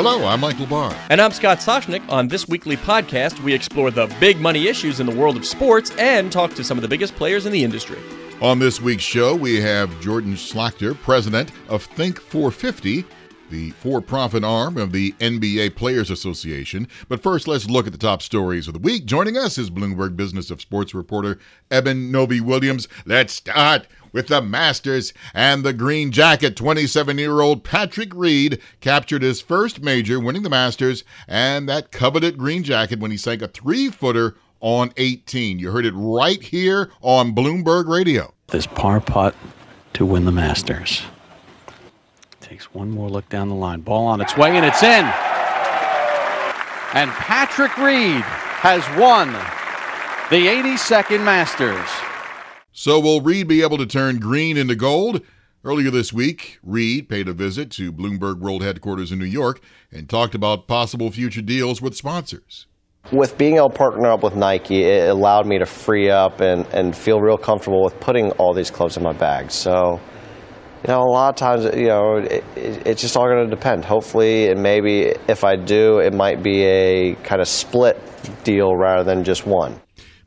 Hello, I'm Michael Barr. And I'm Scott Soshnick. On this weekly podcast, we explore the big money issues in the world of sports and talk to some of the biggest players in the industry. On this week's show, we have Jordan Schlachter, president of Think 450, the for profit arm of the NBA Players Association. But first, let's look at the top stories of the week. Joining us is Bloomberg Business of Sports reporter Eben Novy Williams. Let's start with the Masters and the green jacket. 27 year old Patrick Reed captured his first major, winning the Masters and that coveted green jacket when he sank a three footer on 18. You heard it right here on Bloomberg Radio. This par putt to win the Masters. Takes one more look down the line. Ball on its way, and it's in. And Patrick Reed has won the 82nd Masters. So will Reed be able to turn green into gold? Earlier this week, Reed paid a visit to Bloomberg World headquarters in New York and talked about possible future deals with sponsors. With being able to partner up with Nike, it allowed me to free up and, and feel real comfortable with putting all these clubs in my bag. So, you know, a lot of times, you know, it, it, it's just all going to depend. Hopefully, and maybe if I do, it might be a kind of split deal rather than just one.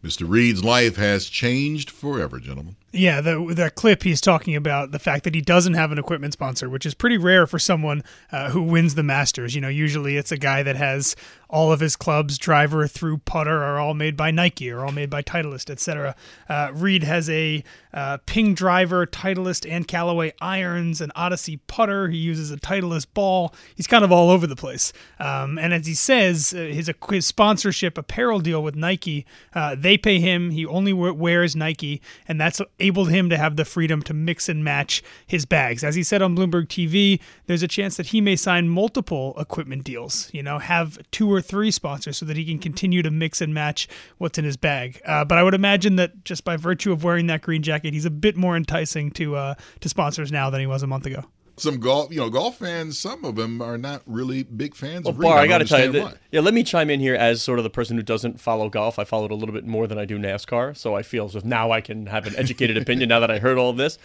Mr. Reed's life has changed forever, gentlemen. Yeah, the that clip he's talking about the fact that he doesn't have an equipment sponsor, which is pretty rare for someone uh, who wins the Masters. You know, usually it's a guy that has all of his clubs, driver through putter, are all made by Nike or all made by Titleist, etc. Uh, Reed has a uh, Ping driver, Titleist, and Callaway irons, an Odyssey putter. He uses a Titleist ball. He's kind of all over the place. Um, and as he says, uh, his, his sponsorship apparel deal with Nike, uh, they pay him. He only wears Nike, and that's able him to have the freedom to mix and match his bags. As he said on Bloomberg TV, there's a chance that he may sign multiple equipment deals. You know, have two or three sponsors so that he can continue to mix and match what's in his bag. Uh, but I would imagine that just by virtue of wearing that green jacket, he's a bit more enticing to uh, to sponsors now than he was a month ago some golf, you know, golf fans, some of them are not really big fans well, of Barr, I, I got to tell you, that, yeah, let me chime in here as sort of the person who doesn't follow golf. I followed a little bit more than I do NASCAR, so I feel as if now I can have an educated opinion now that I heard all of this.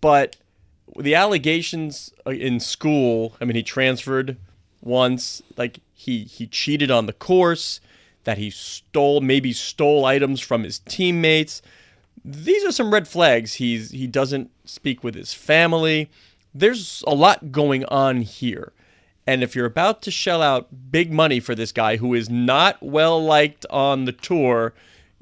But the allegations uh, in school, I mean, he transferred once, like he he cheated on the course, that he stole maybe stole items from his teammates. These are some red flags. He's he doesn't speak with his family. There's a lot going on here. And if you're about to shell out big money for this guy who is not well liked on the tour,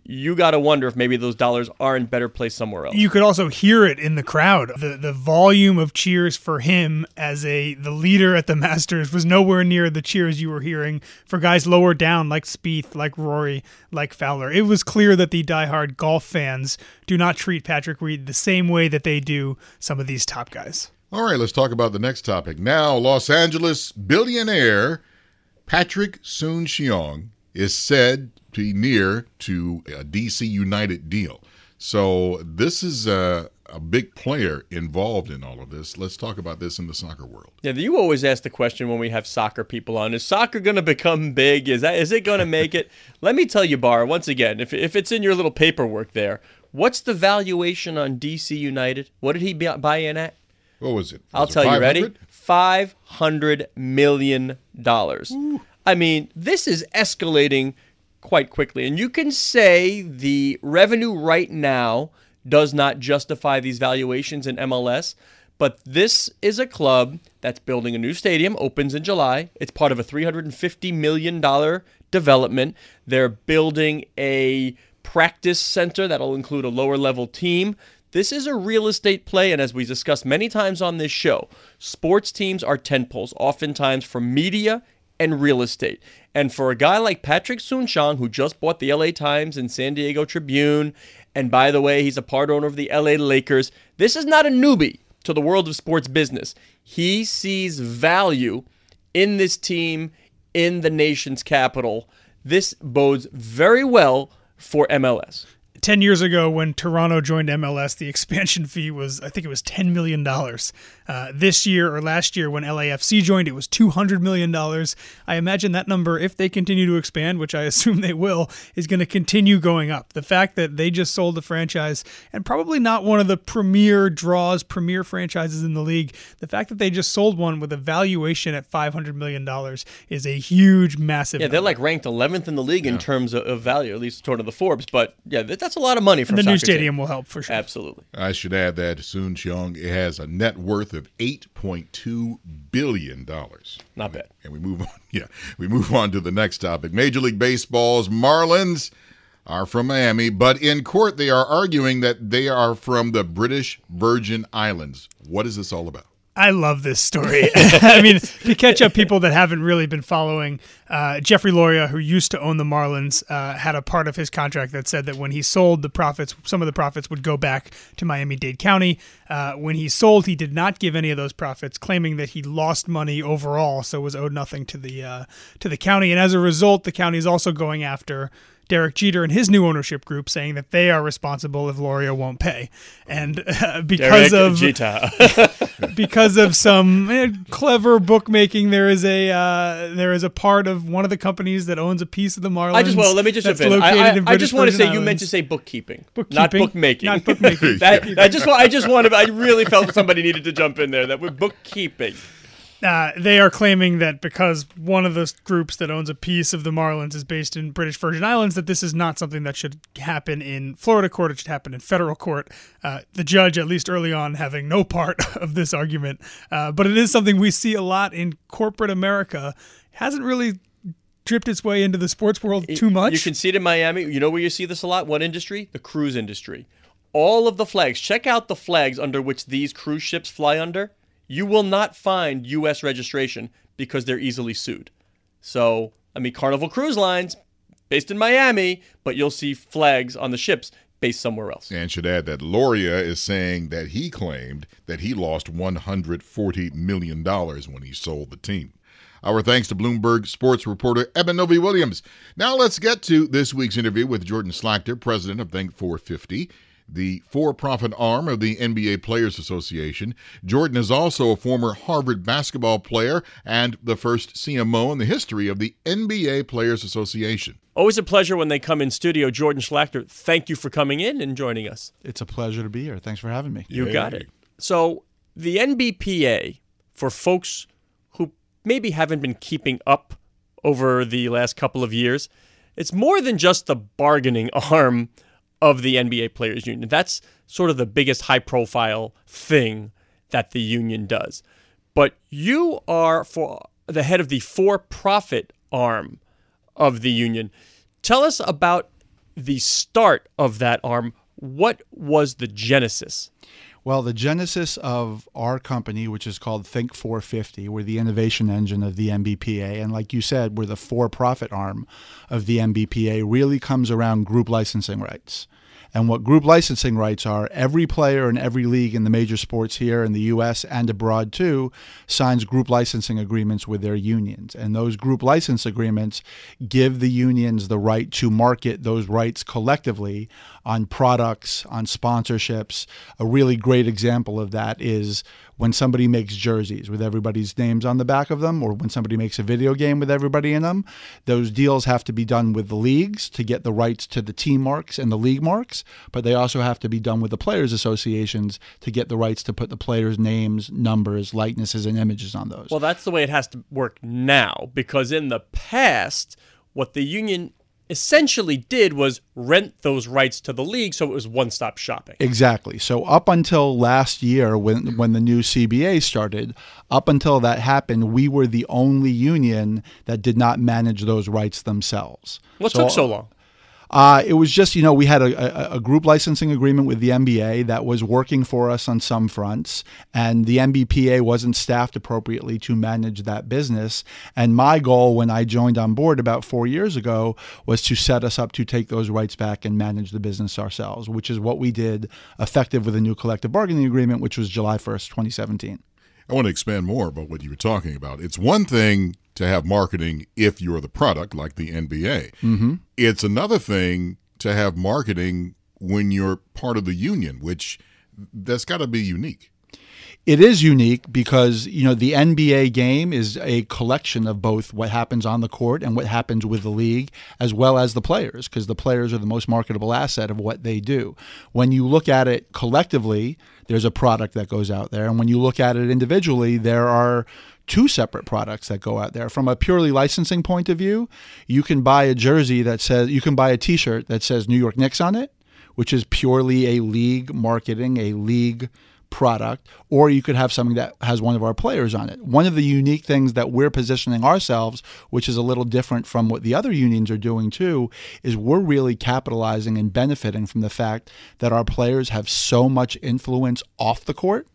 you got to wonder if maybe those dollars are in better place somewhere else. You could also hear it in the crowd. The the volume of cheers for him as a the leader at the Masters was nowhere near the cheers you were hearing for guys lower down like Spieth, like Rory, like Fowler. It was clear that the diehard golf fans do not treat Patrick Reed the same way that they do some of these top guys. All right, let's talk about the next topic. Now, Los Angeles billionaire Patrick Soon-Shiong is said to be near to a DC United deal. So this is a, a, big player involved in all of this. Let's talk about this in the soccer world. Yeah, you always ask the question when we have soccer people on: Is soccer going to become big? Is that is it going to make it? Let me tell you, Barr, once again, if if it's in your little paperwork there, what's the valuation on DC United? What did he buy in at? What was it? Was I'll it tell 500? you. Ready? Five hundred million dollars. I mean, this is escalating quite quickly. And you can say the revenue right now does not justify these valuations in MLS, but this is a club that's building a new stadium, opens in July. It's part of a $350 million development. They're building a practice center that'll include a lower level team. This is a real estate play, and as we discussed many times on this show, sports teams are tentpoles, oftentimes for media and real estate. And for a guy like Patrick Soon-Shiong, who just bought the LA Times and San Diego Tribune, and by the way, he's a part owner of the LA Lakers, this is not a newbie to the world of sports business. He sees value in this team in the nation's capital. This bodes very well for MLS 10 years ago, when Toronto joined MLS, the expansion fee was, I think it was $10 million. Uh, this year or last year, when LAFC joined, it was $200 million. I imagine that number, if they continue to expand, which I assume they will, is going to continue going up. The fact that they just sold the franchise and probably not one of the premier draws, premier franchises in the league, the fact that they just sold one with a valuation at $500 million is a huge, massive. Yeah, they're like ranked 11th in the league in terms of, of value, at least according to the Forbes. But yeah, that- that's a lot of money for And a the new soccer team. stadium will help for sure. Absolutely. I should add that Soon Shiong has a net worth of eight point two billion dollars. Not bad. And we move on. Yeah, we move on to the next topic. Major League Baseball's Marlins are from Miami, but in court they are arguing that they are from the British Virgin Islands. What is this all about? I love this story. I mean, to catch up people that haven't really been following, uh, Jeffrey Loria, who used to own the Marlins, uh, had a part of his contract that said that when he sold the profits, some of the profits would go back to Miami Dade County. Uh, when he sold, he did not give any of those profits, claiming that he lost money overall, so was owed nothing to the uh, to the county. And as a result, the county is also going after. Derek Jeter and his new ownership group saying that they are responsible if Loria won't pay, and uh, because Derek of Jeter. because of some eh, clever bookmaking, there is a uh, there is a part of one of the companies that owns a piece of the Marlins. I just well, let me just jump in. I, I, in I just want to say you meant to say bookkeeping, Bookkeeping, not bookmaking. not bookmaking. that, I just I just wanted I really felt somebody needed to jump in there that we're bookkeeping. Uh, they are claiming that because one of the groups that owns a piece of the Marlins is based in British Virgin Islands, that this is not something that should happen in Florida court. It should happen in federal court. Uh, the judge, at least early on, having no part of this argument. Uh, but it is something we see a lot in corporate America. Hasn't really dripped its way into the sports world too much. You can see it in Miami. You know where you see this a lot? What industry? The cruise industry. All of the flags. Check out the flags under which these cruise ships fly under. You will not find U.S. registration because they're easily sued. So, I mean, Carnival Cruise Lines, based in Miami, but you'll see flags on the ships based somewhere else. And should add that Loria is saying that he claimed that he lost $140 million when he sold the team. Our thanks to Bloomberg sports reporter Eben Novy Williams. Now let's get to this week's interview with Jordan Schlachter, president of Think 450, the for profit arm of the NBA Players Association. Jordan is also a former Harvard basketball player and the first CMO in the history of the NBA Players Association. Always a pleasure when they come in studio. Jordan Schlachter, thank you for coming in and joining us. It's a pleasure to be here. Thanks for having me. You Yay. got it. So, the NBPA, for folks who maybe haven't been keeping up over the last couple of years, it's more than just the bargaining arm of the NBA Players Union. That's sort of the biggest high profile thing that the union does. But you are for the head of the for profit arm of the union. Tell us about the start of that arm. What was the genesis? Well, the genesis of our company, which is called Think 450, we're the innovation engine of the NBPA. And like you said, we're the for profit arm of the NBPA, really comes around group licensing rights. And what group licensing rights are, every player in every league in the major sports here in the US and abroad too signs group licensing agreements with their unions. And those group license agreements give the unions the right to market those rights collectively on products, on sponsorships. A really great example of that is when somebody makes jerseys with everybody's names on the back of them, or when somebody makes a video game with everybody in them. Those deals have to be done with the leagues to get the rights to the team marks and the league marks, but they also have to be done with the players' associations to get the rights to put the players' names, numbers, likenesses, and images on those. Well, that's the way it has to work now because in the past, what the union essentially did was rent those rights to the league so it was one stop shopping. Exactly. So up until last year, when when the new CBA started, up until that happened, we were the only union that did not manage those rights themselves. What took so long? Uh, it was just, you know, we had a, a, a group licensing agreement with the NBA that was working for us on some fronts, and the NBPA wasn't staffed appropriately to manage that business. And my goal when I joined on board about four years ago was to set us up to take those rights back and manage the business ourselves, which is what we did effective with a new collective bargaining agreement, which was July 1st, 2017. I want to expand more about what you were talking about. It's one thing to have marketing if you're the product, like the NBA. Mm-hmm. It's another thing to have marketing when you're part of the union, which that's got to be unique. It is unique because you know the NBA game is a collection of both what happens on the court and what happens with the league, as well as the players, because the players are the most marketable asset of what they do. When you look at it collectively, there's a product that goes out there, and when you look at it individually, there are two separate products that go out there. From a purely licensing point of view, you can buy a jersey that says you can buy a T-shirt that says New York Knicks on it, which is purely a league marketing, a league product, or you could have something that has one of our players on it. One of the unique things that we're positioning ourselves, which is a little different from what the other unions are doing too, is we're really capitalizing and benefiting from the fact that our players have so much influence off the court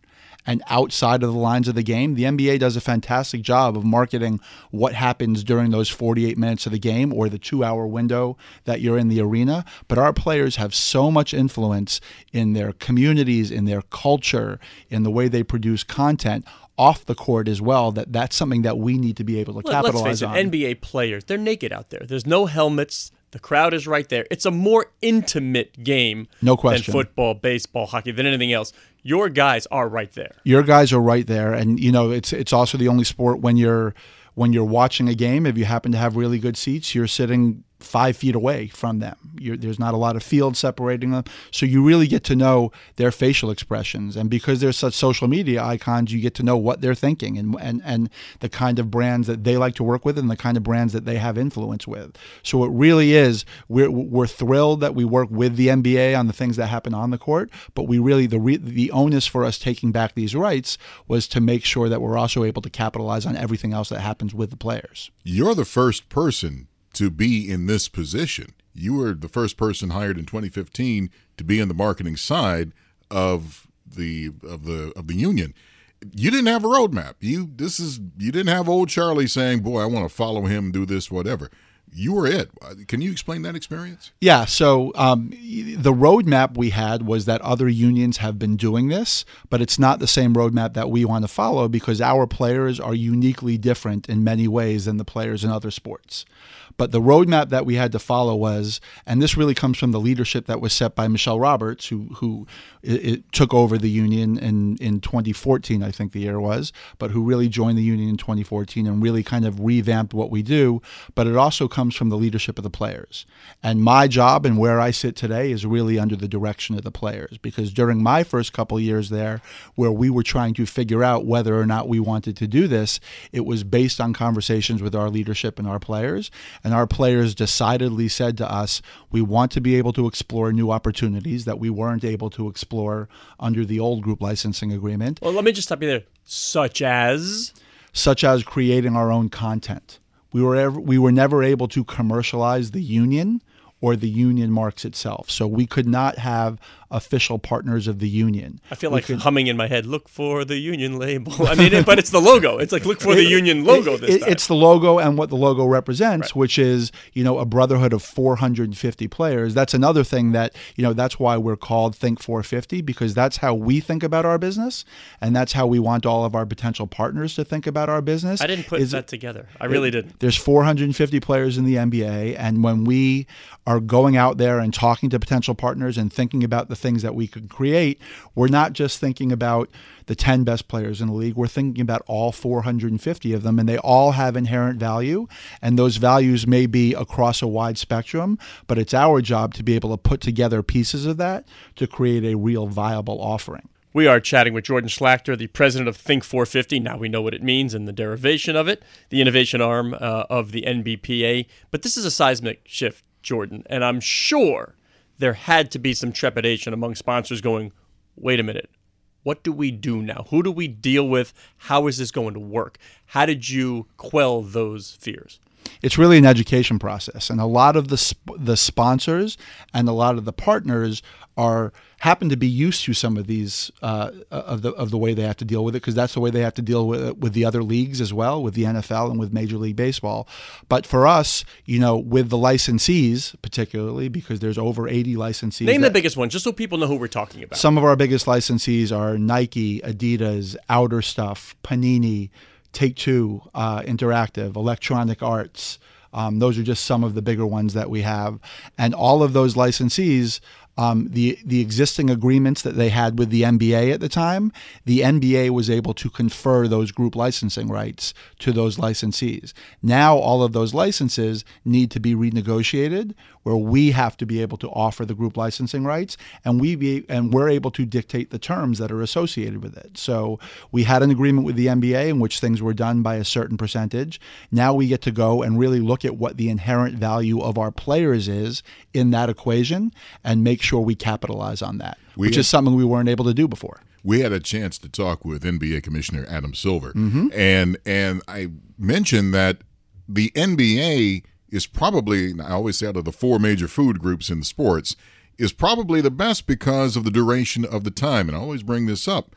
and outside of the lines of the game. The NBA does a fantastic job of marketing what happens during those 48 minutes of the game or the two hour window that you're in the arena. But our players have so much influence in their communities, in their culture, in the way they produce content off the court as well that that's something that we need to be able to capitalize Let's face it, on. NBA players, they're naked out there. There's no helmets. The crowd is right there. It's a more intimate game No question. than football, baseball, hockey, than anything else. Your guys are right there. your guys are right there and you know it's it's also the only sport when you're when you're watching a game if you happen to have really good seats you're sitting five feet away from them. You're, there's not a lot of field separating them. So you really get to know their facial expressions. And because they're such social media icons you get to know what they're thinking and and and the kind of brands that they like to work with and the kind of brands that they have influence with. So it really is we're we're thrilled that we work with the NBA on the things that happen on the court but we really the re, the onus for us taking back these rights was to make sure that we're also able to capitalize on everything else that happens with the players. You're the first person to be in this position. You were the first person hired in 2015 to be in the marketing side of the of the of the union. You didn't have a roadmap. You this is you didn't have old Charlie saying, "Boy, I want to follow him, do this, whatever." You were it. Can you explain that experience? Yeah, so um, the roadmap we had was that other unions have been doing this, but it's not the same roadmap that we want to follow because our players are uniquely different in many ways than the players in other sports. But the roadmap that we had to follow was, and this really comes from the leadership that was set by Michele Roberts, who who it, it took over the union in in 2014, I think the year was, but who really joined the union in 2014 and really kind of revamped what we do. But it also comes from the leadership of the players. And my job and where I sit today is really under the direction of the players because during my first couple years there, where we were trying to figure out whether or not we wanted to do this, it was based on conversations with our leadership and our players. And our players decidedly said to us, we want to be able to explore new opportunities that we weren't able to explore under the old group licensing agreement Well, let me just stop you there. Such as such as creating our own content. We were ever, we were never able to commercialize the union or the union marks itself. So we could not have official partners of the union. I feel like could- humming in my head. Look for the union label. I mean, it, but it's the logo. It's like look for the union logo this It- time. It's the logo and what the logo represents, which is you know a brotherhood of 450 players. That's another thing that you know that's why we're called Think 450 because that's how we think about our business, and that's how we want all of our potential partners to think about our business. I didn't put is- that together. I really didn't. There's 450 players in the NBA, and when we are going out there and talking to potential partners and thinking about the things that we could create, we're not just thinking about the 10 best players in the league. We're thinking about all 450 of them, and they all have inherent value, and those values may be across a wide spectrum, but it's our job to be able to put together pieces of that to create a real viable offering. We are chatting with Jordan Schlachter, the president of Think 450. Now we know what it means and the derivation of it, the innovation arm uh, of the NBPA. But this is a seismic shift, Jordan, and I'm sure there had to be some trepidation among sponsors going, wait a minute, what do we do now? Who do we deal with? How is this going to work? How did you quell those fears? It's really an education process and a lot of the sp- the sponsors and a lot of the partners are happen to be used to some of these uh, of the of the way they have to deal with it because that's the way they have to deal with it with the other leagues as well with the NFL and with Major League Baseball but for us you know with the licensees particularly because there's over 80 licensees Name the biggest one, just so people know who we're talking about. some of our biggest licensees are Nike, Adidas, Outerstuff, Panini, Take Two, uh, Interactive, Electronic Arts. Um, those are just some of the bigger ones that we have, and all of those licensees um, the the existing agreements that they had with the NBA at the time, the NBA was able to confer those group licensing rights to those licensees. Now all of those licenses need to be renegotiated, where we have to be able to offer the group licensing rights, and we be and we're able to dictate the terms that are associated with it. So we had an agreement with the NBA in which things were done by a certain percentage. Now we get to go and really look at what the inherent value of our players is in that equation and make sure we capitalize on that, We which had- is something we weren't able to do before. we had a chance to talk with NBA Commissioner Adam Silver, Mm-hmm. and and I mentioned that the NBA is probably I always say out of the four major food groups in sports is probably the best because of the duration of the time, and I always bring this up.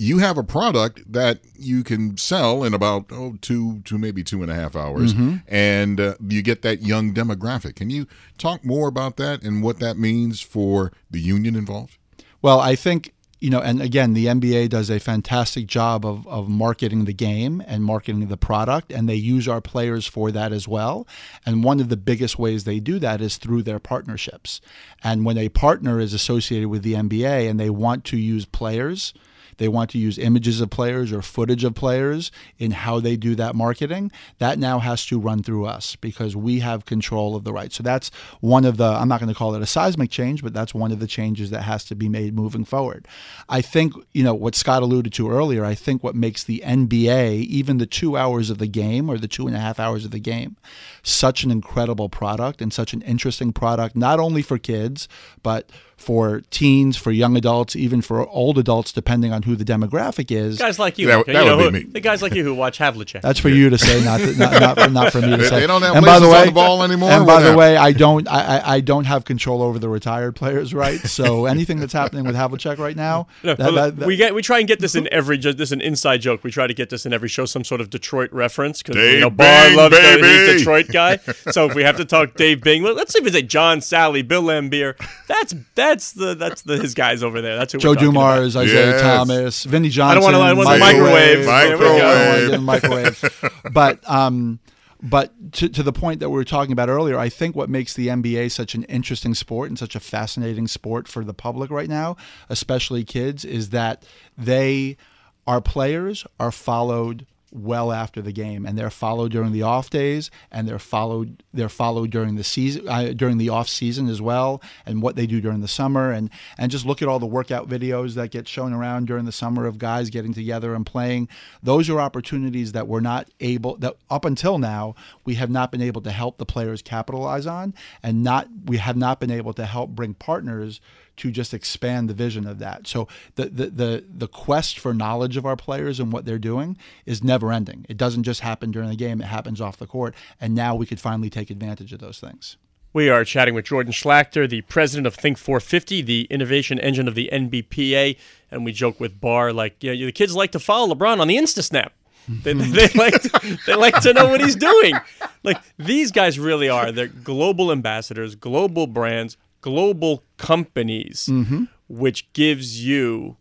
You have a product that you can sell in about oh two to maybe two and a half hours, Mm-hmm. and uh, you get that young demographic. Can you talk more about that and what that means for the union involved? Well, I think you know, and again, the NBA does a fantastic job of, of marketing the game and marketing the product, and they use our players for that as well. And one of the biggest ways they do that is through their partnerships. And when a partner is associated with the NBA and they want to use players, they want to use images of players or footage of players in how they do that marketing, that now has to run through us because we have control of the rights. So that's one of the, I'm not going to call it a seismic change, but that's one of the changes that has to be made moving forward. I think, you know, what Scott alluded to earlier, I think what makes the NBA, even the two hours of the game or the two and a half hours of the game, such an incredible product and such an interesting product, not only for kids, but for teens, for young adults, even for old adults, depending on who the demographic is. Guys like you, That- okay? that you know, would be who- me. the guys like you who watch Havlicek. That's for you to say, not not, not, not for me to They- say. they don't have and by the laces on way, the ball anymore? And by the way, I don't I, I- I don't have control over the retired players' rights. So anything that's happening with Havlicek right now, No, that- that- that- we get we try and get this in every this is an inside joke. We try to get this in every show, some sort of Detroit reference because you know Barr Bing, loves the, he's a. Detroit guy. so if we have to talk Dave Bing, let- let's see if it's a John Salley, Bill Laimbeer. That's that's the that's the his guys over there. That's who Joe we're about. Dumars, Isiah Yes. Thomas, Vinny I Johnson. I don't wanna microwave. There we go. I don't wanna Microwave. microwave. but um, but to, to the point that we were talking about earlier, I think what makes the NBA such an interesting sport and such a fascinating sport for the public right now, especially kids, is that they, our players, are followed well after the game and they're followed during the off days and they're followed they're followed during the season uh, during the off season as well and what they do during the summer and and just look at all the workout videos that get shown around during the summer of guys getting together and playing. Those are opportunities that we're not able that up until now we have not been able to help the players capitalize on and not we have not been able to help bring partners to just expand the vision of that. So the, the the the quest for knowledge of our players and what they're doing is never ending. It doesn't just happen during the game; it happens off the court. And now we could finally take advantage of those things. We are chatting with Jordan Schlachter, the president of Think 450, the innovation engine of the NBPA, and we joke with Barr like, yeah, the kids like to follow LeBron on the InstaSnap. They, they like to, they like to know what he's doing. Like these guys really are. They're global ambassadors, global brands, global companies, mm-hmm. which gives you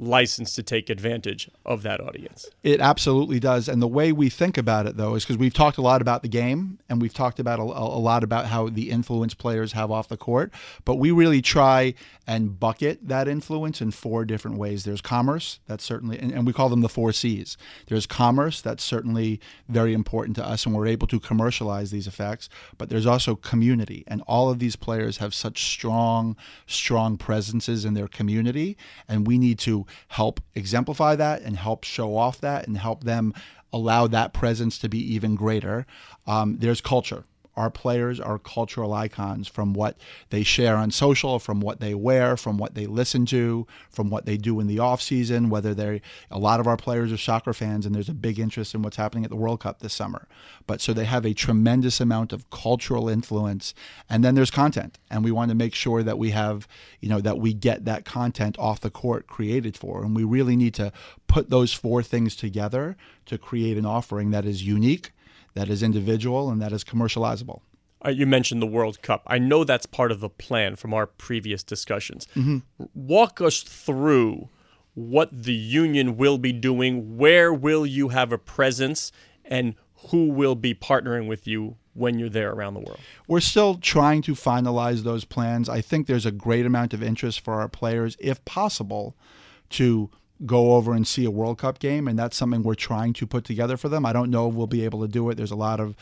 license to take advantage of that audience. It absolutely does. And the way we think about it, though, is because we've talked a lot about the game and we've talked about a, a lot about how the influence players have off the court. But we really try and bucket that influence in four different ways. There's commerce, that's certainly, and, and we call them the four C's. There's commerce, that's certainly very important to us, and we're able to commercialize these effects. But there's also community, and all of these players have such strong, strong presences in their community, and we need to help exemplify that and help show off that and help them allow that presence to be even greater. Um, there's culture. Our players are cultural icons from what they share on social, from what they wear, from what they listen to, from what they do in the off season. Whether they, a lot of our players are soccer fans, and there's a big interest in what's happening at the World Cup this summer. But so they have a tremendous amount of cultural influence, and then there's content, and we want to make sure that we have, you know, that we get that content off the court created for, and we really need to put those four things together to create an offering that is unique that is individual and that is commercializable. You mentioned the World Cup. I know that's part of the plan from our previous discussions. Mm-hmm. Walk us through what the union will be doing, where will you have a presence, and who will be partnering with you when you're there around the world? We're still trying to finalize those plans. I think there's a great amount of interest for our players, if possible, to go over and see a World Cup game, and that's something we're trying to put together for them. I don't know if we'll be able to do it. There's a lot of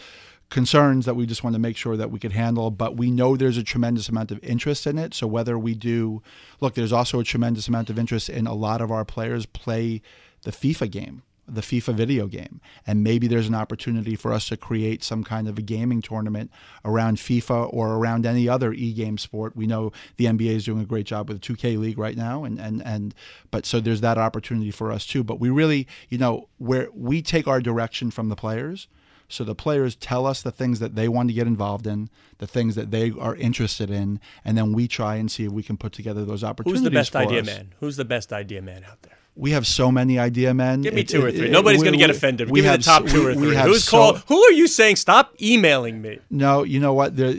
concerns that we just want to make sure that we could handle, but we know there's a tremendous amount of interest in it. So whether we do, look, there's also a tremendous amount of interest in a lot of our players play the FIFA game the FIFA video game. And maybe there's an opportunity for us to create some kind of a gaming tournament around FIFA or around any other e-game sport. We know the NBA is doing a great job with the 2K League right now and and and but so there's that opportunity for us too. But we really, you know, where we take our direction from the players so the players tell us the things that they want to get involved in, the things that they are interested in, and then we try and see if we can put together those opportunities. Who's the best idea us. man? Who's the best idea man out there? We have so many idea men. Give me It- two or three. it- Nobody's going to get offended. we Give me the have top two or we- three. Who's so- called? Who are you saying? Stop emailing me. No, you know what? There,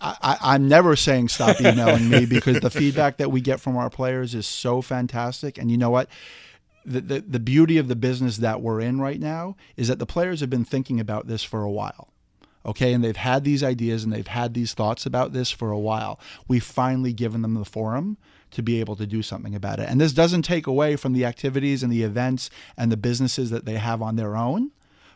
I, I, I'm never saying stop emailing me because the feedback that we get from our players is so fantastic. And you know what? The, the, the beauty of the business that we're in right now is that the players have been thinking about this for a while. Okay, and they've had these ideas and they've had these thoughts about this for a while. We've finally given them the forum to be able to do something about it. And this doesn't take away from the activities and the events and the businesses that they have on their own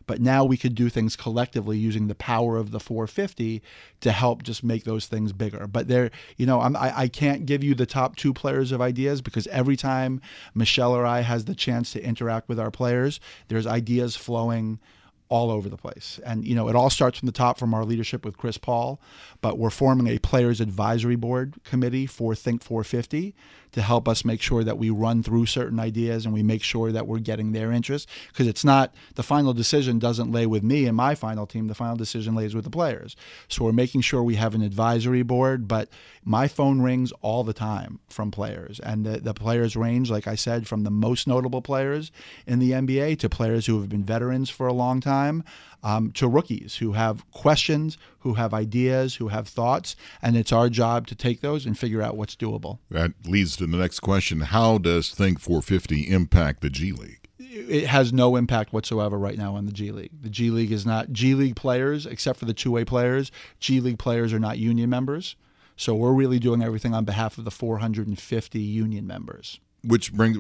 but now we could do things collectively using the power of the 450 to help just make those things bigger but there you know I'm, I, I can't give you the top two players of ideas because every time michele or i has the chance to interact with our players there's ideas flowing all over the place. And, you know, it all starts from the top from our leadership with Chris Paul, but we're forming a players advisory board committee for Think 450 to help us make sure that we run through certain ideas and we make sure that we're getting their interest because it's not the final decision doesn't lay with me and my final team the final decision lays with the players. So we're making sure we have an advisory board but my phone rings all the time from players. And the, the players range like i said from the most notable players in the nba to players who have been veterans for a long time um, to rookies who have questions who have ideas who have thoughts and it's our job to take those and figure out what's doable That leads to the next question. How does Think 450 impact the G League? it has no impact whatsoever right now on the G League. The G League is not G League players, except for the two way players. G League players are not union members. So we're really doing everything on behalf of the 450 union members. Which brings,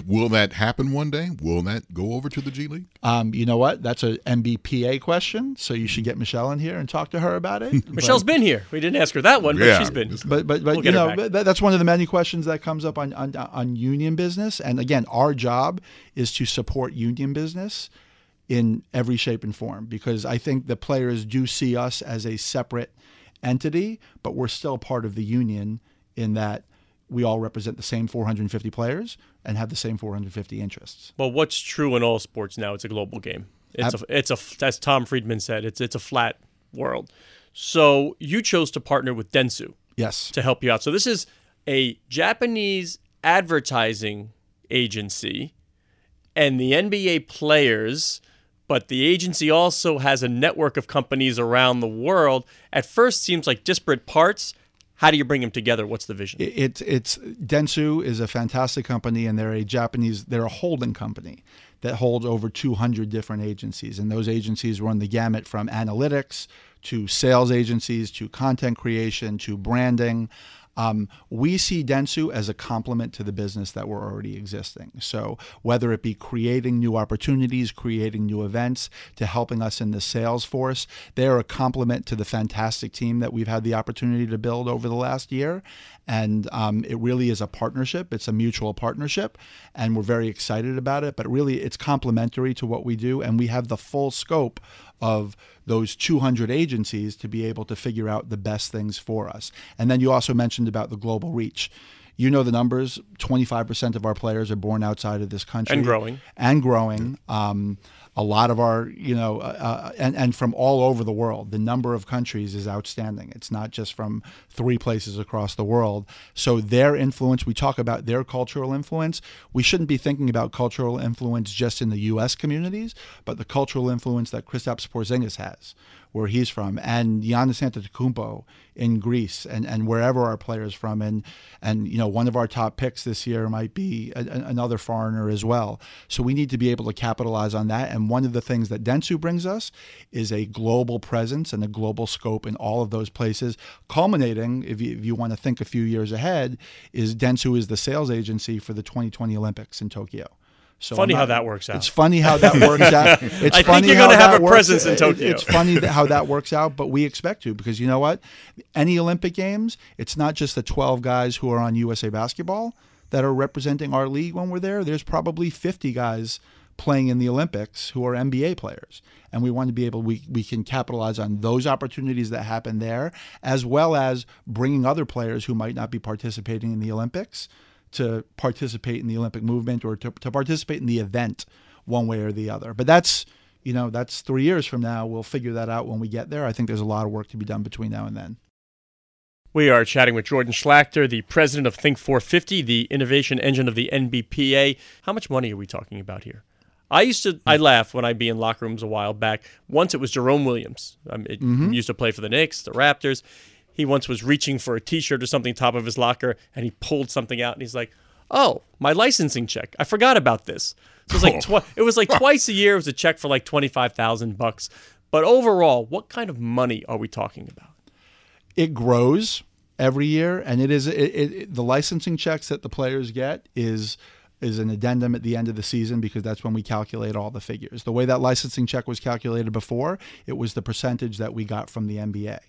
will that happen one day? Will that go over to the G League? Um, you know what? That's a NBPA question. So you should get Michele in here and talk to her about it. Michele's been here. We didn't ask her that one, but Yeah. she's been. But but but We'll you know back. that's one of the many questions that comes up on, on on union business. And again, our job is to support union business in every shape and form because I think the players do see us as a separate entity, but we're still part of the union in that we all represent the same 450 players and have the same 450 interests. Well, what's true in all sports now? It's a global game. It's a, it's a, as Tom Friedman said, it's it's a flat world. So you chose to partner with Dentsu Yes. to help you out. So this is a Japanese advertising agency, and the NBA players. But the agency also has a network of companies around the world. At first, seems like disparate parts. How do you bring them together? What's the vision? It- It's it's Dentsu is a fantastic company, and they're a Japanese. They're a holding company that holds over 200 different agencies, and those agencies run the gamut from analytics to sales agencies to content creation to branding. Um, we see Dentsu as a complement to the business that we're already existing. So whether it be creating new opportunities, creating new events, to helping us in the sales force, they are a complement to the fantastic team that we've had the opportunity to build over the last year. And um, it really is a partnership. It's a mutual partnership, and we're very excited about it. But really, it's complementary to what we do, and we have the full scope of those 200 agencies to be able to figure out the best things for us. And then you also mentioned about the global reach. You know the numbers. 25% of our players are born outside of this country And growing. and growing. Um, a lot of our, you know, uh, uh, and and from all over the world. The number of countries is outstanding. It's not just from three places across the world. So their influence. We talk about their cultural influence. We shouldn't be thinking about cultural influence just in the U.S. communities, but the cultural influence that Kristaps Porzingis has, where he's from, and Giannis Antetokounmpo in Greece, and, and wherever our players from, and and you know one of our top picks this year might be a, a- another foreigner as well. So we need to be able to capitalize on that, and one of the things that Dentsu brings us is a global presence and a global scope in all of those places. Culminating, if you, if you want to think a few years ahead, is Dentsu is the sales agency for the 2020 Olympics in Tokyo. So funny how that works out. It's funny how that works out. It's I funny think you're going to have a presence in Tokyo. It's funny how that works out, but we expect to because you know what? Any Olympic Games, it's not just the 12 guys who are on USA Basketball that are representing our league when we're there. There's probably 50 guys playing in the Olympics who are NBA players. And we want to be able we we can capitalize on those opportunities that happen there as well as bringing other players who might not be participating in the Olympics to participate in the Olympic movement or to, to participate in the event one way or the other. But that's you know that's three years from now. We'll figure that out when we get there. I think there's a lot of work to be done between now and then. We are chatting with Jordan Schlachter, the president of Think 450, the innovation engine of the NBPA. How much money are we talking about here? I used to, I laugh when I'd be in locker rooms a while back. Once it was Jerome Williams. Um, it, He used to play for the Knicks, the Raptors. He once was reaching for a T-shirt or something top of his locker, and he pulled something out, and he's like, "Oh, my licensing check. I forgot about this." So it was like oh. twi- it was like twice a year. It was a check for like twenty five thousand bucks. But overall, what kind of money are we talking about? it grows every year, and it is it, it- the licensing checks that the players get is is an addendum at the end of the season because that's when we calculate all the figures. The way that licensing check was calculated before, it was the percentage that we got from the NBA.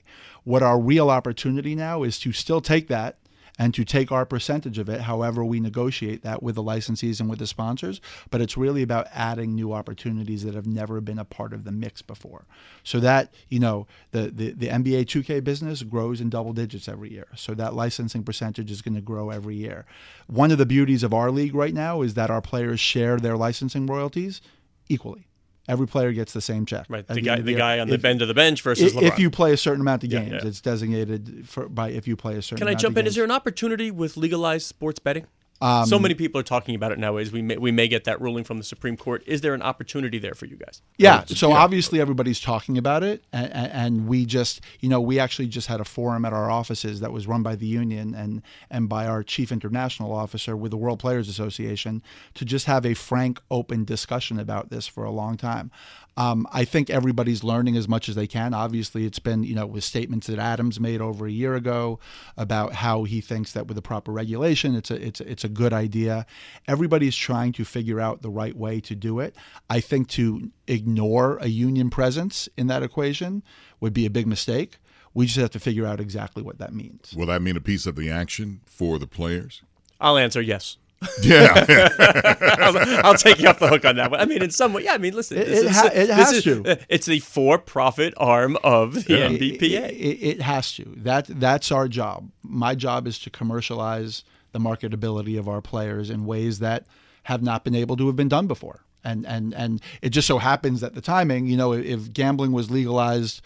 What our real opportunity now is to still take that and to take our percentage of it, however we negotiate that with the licensees and with the sponsors. But it's really about adding new opportunities that have never been a part of the mix before. So that, you know, the, the, the NBA 2K business grows in double digits every year. So that licensing percentage is going to grow every year. One of the beauties of our league right now is that our players share their licensing royalties equally. Every player gets the same check. Right, the guy, of the guy on the If- bend of the bench versus if, LeBron. if you play a certain amount of games, yeah. it's designated for by if you play a certain. Can I jump in? Is there an opportunity with legalized sports betting? Um, so many people are talking about it nowadays. We may, we may get that ruling from the Supreme Court. Is there an opportunity there for you guys? Yeah. So obviously everybody's talking about it, and, and we just, you know, we actually just had a forum at our offices that was run by the union and and by our chief international officer with the World Players Association to just have a frank, open discussion about this for a long time. Um, I think everybody's learning as much as they can. Obviously, it's been, you know, with statements that Adams made over a year ago about how he thinks that with the proper regulation, it's a it's a, it's a good idea. Everybody's trying to figure out the right way to do it. I think to ignore a union presence in that equation would be a big mistake. We just have to figure out exactly what that means. Will that mean a piece of the action for the players? I'll answer yes. Yeah. I'll, I'll take you off the hook on that one. I mean, in some way, yeah. I mean, listen, It- this it ha- it has is- to. It's the for-profit arm of the Yeah. NBPA. It, it has to. That that's our job. My job is to commercialize the marketability of our players in ways that have not been able to have been done before. And and and it just so happens that the timing, you know, if gambling was legalized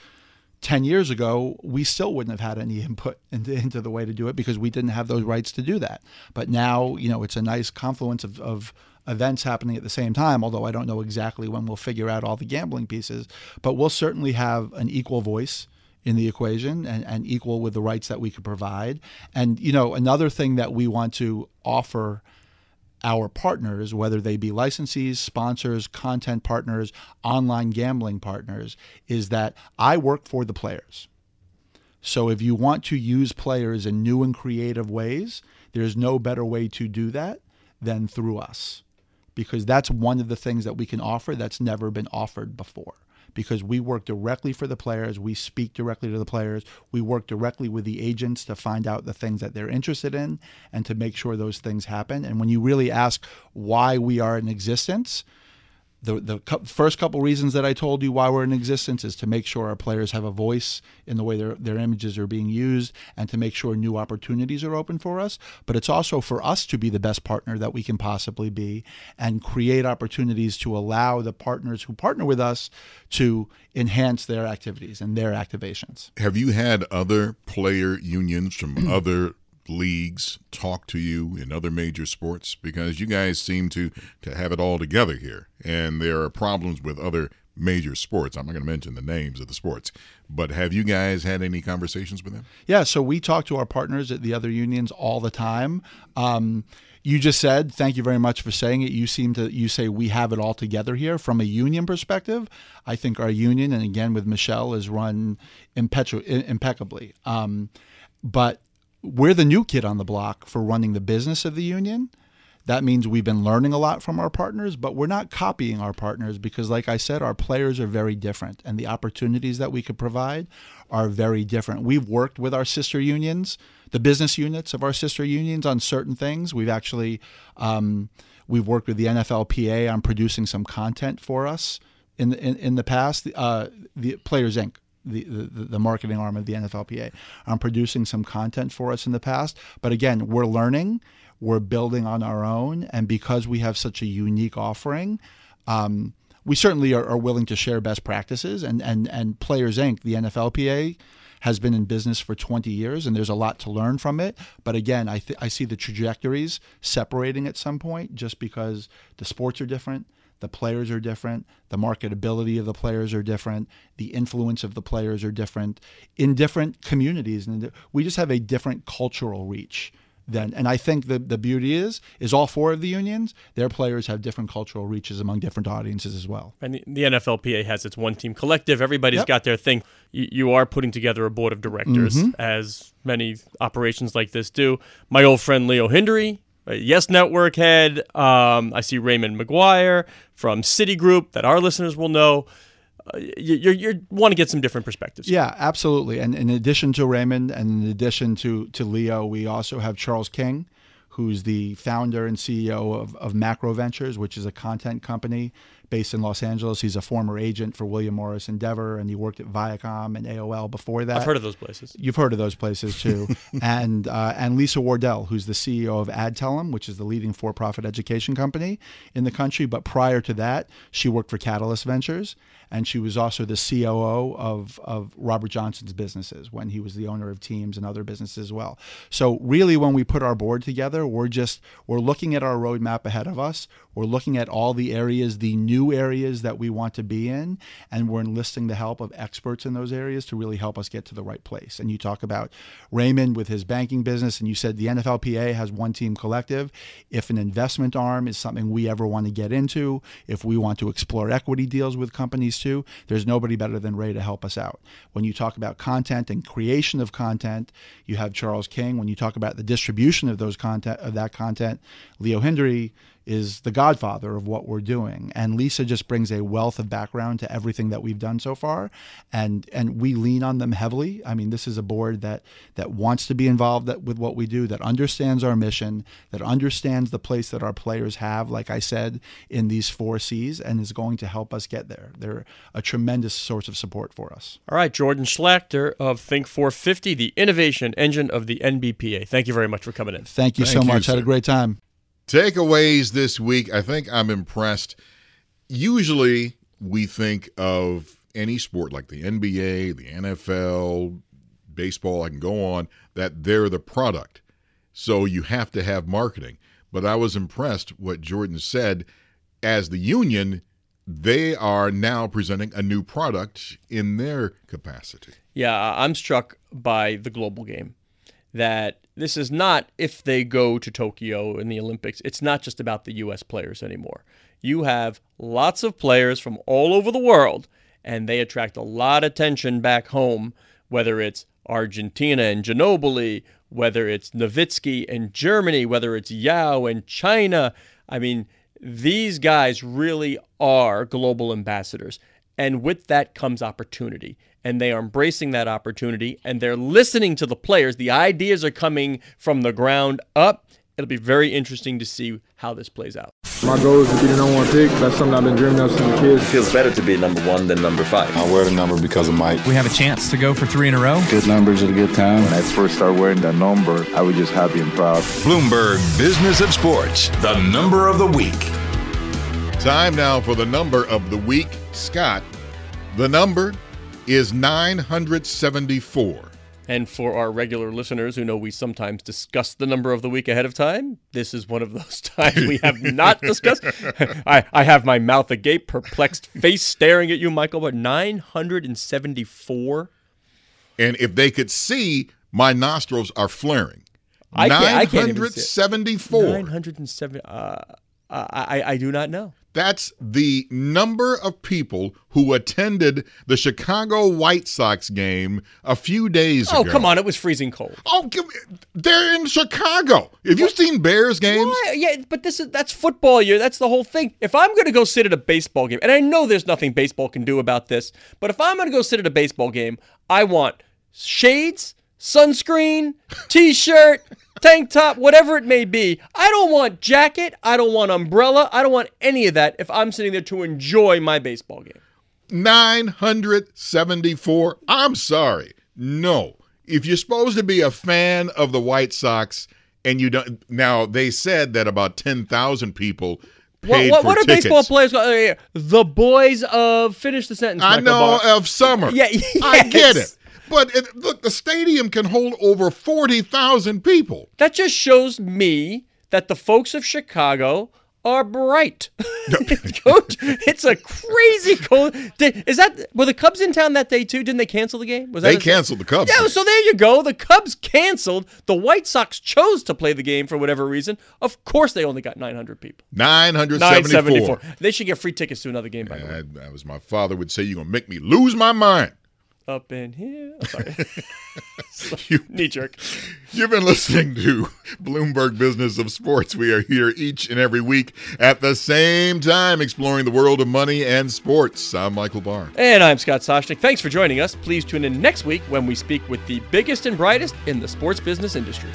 10 years ago, we still wouldn't have had any input into, into the way to do it because we didn't have those rights to do that. But now, you know, it's a nice confluence of, of events happening at the same time, although I don't know exactly when we'll figure out all the gambling pieces. But we'll certainly have an equal voice in the equation and, and equal with the rights that we could provide. And, you know, another thing that we want to offer our partners, whether they be licensees, sponsors, content partners, online gambling partners, is that I work for the players. So if you want to use players in new and creative ways, there's no better way to do that than through us. Because that's one of the things that we can offer that's never been offered before. Because we work directly for the players, we speak directly to the players, we work directly with the agents to find out the things that they're interested in and to make sure those things happen. And when you really ask why we are in existence, the the cou- first couple reasons that I told you why we're in existence is to make sure our players have a voice in the way their their images are being used and to make sure new opportunities are open for us. But it's also for us to be the best partner that we can possibly be and create opportunities to allow the partners who partner with us to enhance their activities and their activations. Have you had other player unions from other leagues talk to you in other major sports? Because you guys seem to, to have it all together here, and there are problems with other major sports. I'm not going to mention the names of the sports, but have you guys had any conversations with them? Yeah, so we talk to our partners at the other unions all the time. Um, you just said, thank you very much for saying it. You seem to you say we have it all together here from a union perspective. I think our union, and again with Michele, is run impetru- impeccably. Um, but we're the new kid on the block for running the business of the union. That means we've been learning a lot from our partners, but we're not copying our partners because, like I said, our players are very different and the opportunities that we could provide are very different. We've worked with our sister unions, the business units of our sister unions on certain things. We've actually um, we've worked with the NFLPA on producing some content for us in the, in, in the past. Uh, the Players Inc the, the, marketing arm of the NFLPA on producing some content for us in the past. But again, we're learning, we're building on our own, and because we have such a unique offering, um, we certainly are, are, willing to share best practices. And and and Players Inc. the NFLPA has been in business for 20 years, and there's a lot to learn from it. But again, I th- I see the trajectories separating at some point, just because the sports are different the players are different, the marketability of the players are different, the influence of the players are different in different communities, and we just have a different cultural reach. Then, and I think the, the beauty is is all four of the unions, their players have different cultural reaches among different audiences as well. And the, the NFLPA has its one team collective. Everybody's yep. got their thing. You, you, are putting together a board of directors, mm-hmm. as many operations like this do. My old friend Leo Hindery Yes Network head. Um, I see Raymond McGuire from Citigroup that our listeners will know. Uh, you, you want to get some different perspectives. Yeah, absolutely. And in addition to Raymond and in addition to, to Leo, we also have Charles King, who's the founder and CEO of, of Macro Ventures, which is a content company based in Los Angeles. He's a former agent for William Morris Endeavor, and he worked at Viacom and AOL before that. I've heard of those places. You've heard of those places too. and uh, and Lisa Wardell, who's the CEO of Adtalem, which is the leading for-profit education company in the country. But prior to that, she worked for Catalyst Ventures, and she was also the COO of of Robert Johnson's businesses when he was the owner of Teams and other businesses as well. So really, when we put our board together, we're just we're looking at our roadmap ahead of us. We're looking at all the areas, the new areas that we want to be in, and we're enlisting the help of experts in those areas to really help us get to the right place. And you talk about Raymond with his banking business, and you said the NFLPA has one team collective. If an investment arm is something we ever want to get into, if we want to explore equity deals with companies too, there's nobody better than Ray to help us out. When you talk about content and creation of content, you have Charles King. When you talk about the distribution of those content of that content, Leo Hindery is the godfather of what we're doing. And Lisa just brings a wealth of background to everything that we've done so far. And and we lean on them heavily. I mean, this is a board that that wants to be involved that, with what we do, that understands our mission, that understands the place that our players have, like I said, in these four C's, and is going to help us get there. They're a tremendous source of support for us. All right, Jordan Schlachter of Think 450, the innovation engine of the NBPA. Thank you very much for coming in. Thank you Thank so you, much. Sir. Had a great time. Takeaways this week. I think I'm impressed. Usually, we think of any sport like the NBA, the NFL, baseball, I can go on, that they're the product. So you have to have marketing. But I was impressed what Jordan said. As the union, they are now presenting a new product in their capacity. Yeah, I'm struck by the global game that this is not if they go to Tokyo in the Olympics, it's not just about the US players anymore. You have lots of players from all over the world, and they attract a lot of attention back home, whether it's Argentina and Ginobili, whether it's Nowitzki and Germany, whether it's Yao and China. I mean, these guys really are global ambassadors. And with that comes opportunity and they are embracing that opportunity and they're listening to the players. The ideas are coming from the ground up. It'll be very interesting to see how this plays out. My goal is to be the number one pick. That's something I've been dreaming of since a kid. It feels better to be number one than number five. I wear the number because of Mike. We have a chance to go for three in a row. Good numbers at a good time. When I first started wearing that number, I was just happy and proud. Bloomberg Business of Sports, the number of the week. Time now for the number of the week. Scott, the number is 974. And for our regular listeners who know we sometimes discuss the number of the week ahead of time, this is one of those times we have not discussed. I, I have my mouth agape, perplexed face staring at you, Michael, but 974. And if they could see, my nostrils are flaring. I can't, I can't even see it. 974. 970. Uh, I, I do not know. That's the number of people who attended the Chicago White Sox game a few days oh, ago. Oh, come on. It was freezing cold. Oh, they're in Chicago. Have you seen Bears games? Why? Yeah, but this is that's football year. That's the whole thing. If I'm going to go sit at a baseball game, and I know there's nothing baseball can do about this, but if I'm going to go sit at a baseball game, I want shades, sunscreen, t-shirt, tank top, whatever it may be. I don't want jacket. I don't want umbrella. I don't want any of that if I'm sitting there to enjoy my baseball game. 974. I'm sorry. No. If you're supposed to be a fan of the White Sox and you don't now they said that about 10,000 people paid what, what, what are baseball players called? The boys of finish the sentence. I Michael know of summer. Yeah, I get it. But it, look, the stadium can hold over 40,000 people. That just shows me that the folks of Chicago are bright. Coach, it's a crazy cold. Is that were the Cubs in town that day too? Didn't they cancel the game? Was that They canceled the Cubs. Yeah, so there you go. The Cubs canceled. The White Sox chose to play the game for whatever reason. Of course, they only got 900 people. 974. 974. They should get free tickets to another game. By the way, That, was my father would say, you're going to make me lose my mind. Up in here. I'm sorry. You- Knee jerk. You've been listening to Bloomberg Business of Sports. We are here each and every week at the same time exploring the world of money and sports. I'm Michael Barr. And I'm Scott Soshnick. Thanks for joining us. Please tune in next week when we speak with the biggest and brightest in the sports business industry.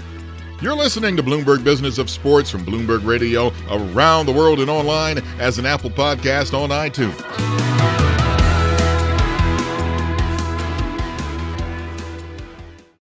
You're listening to Bloomberg Business of Sports from Bloomberg Radio around the world and online as an Apple podcast on iTunes.